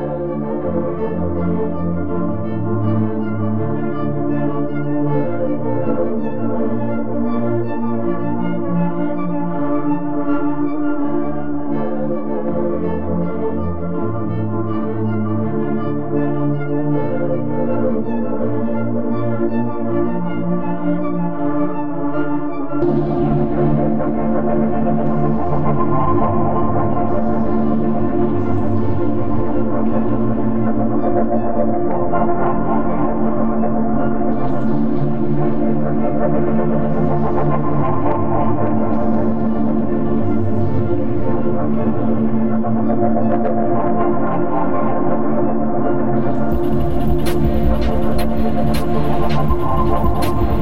Thank you. I'm sorry.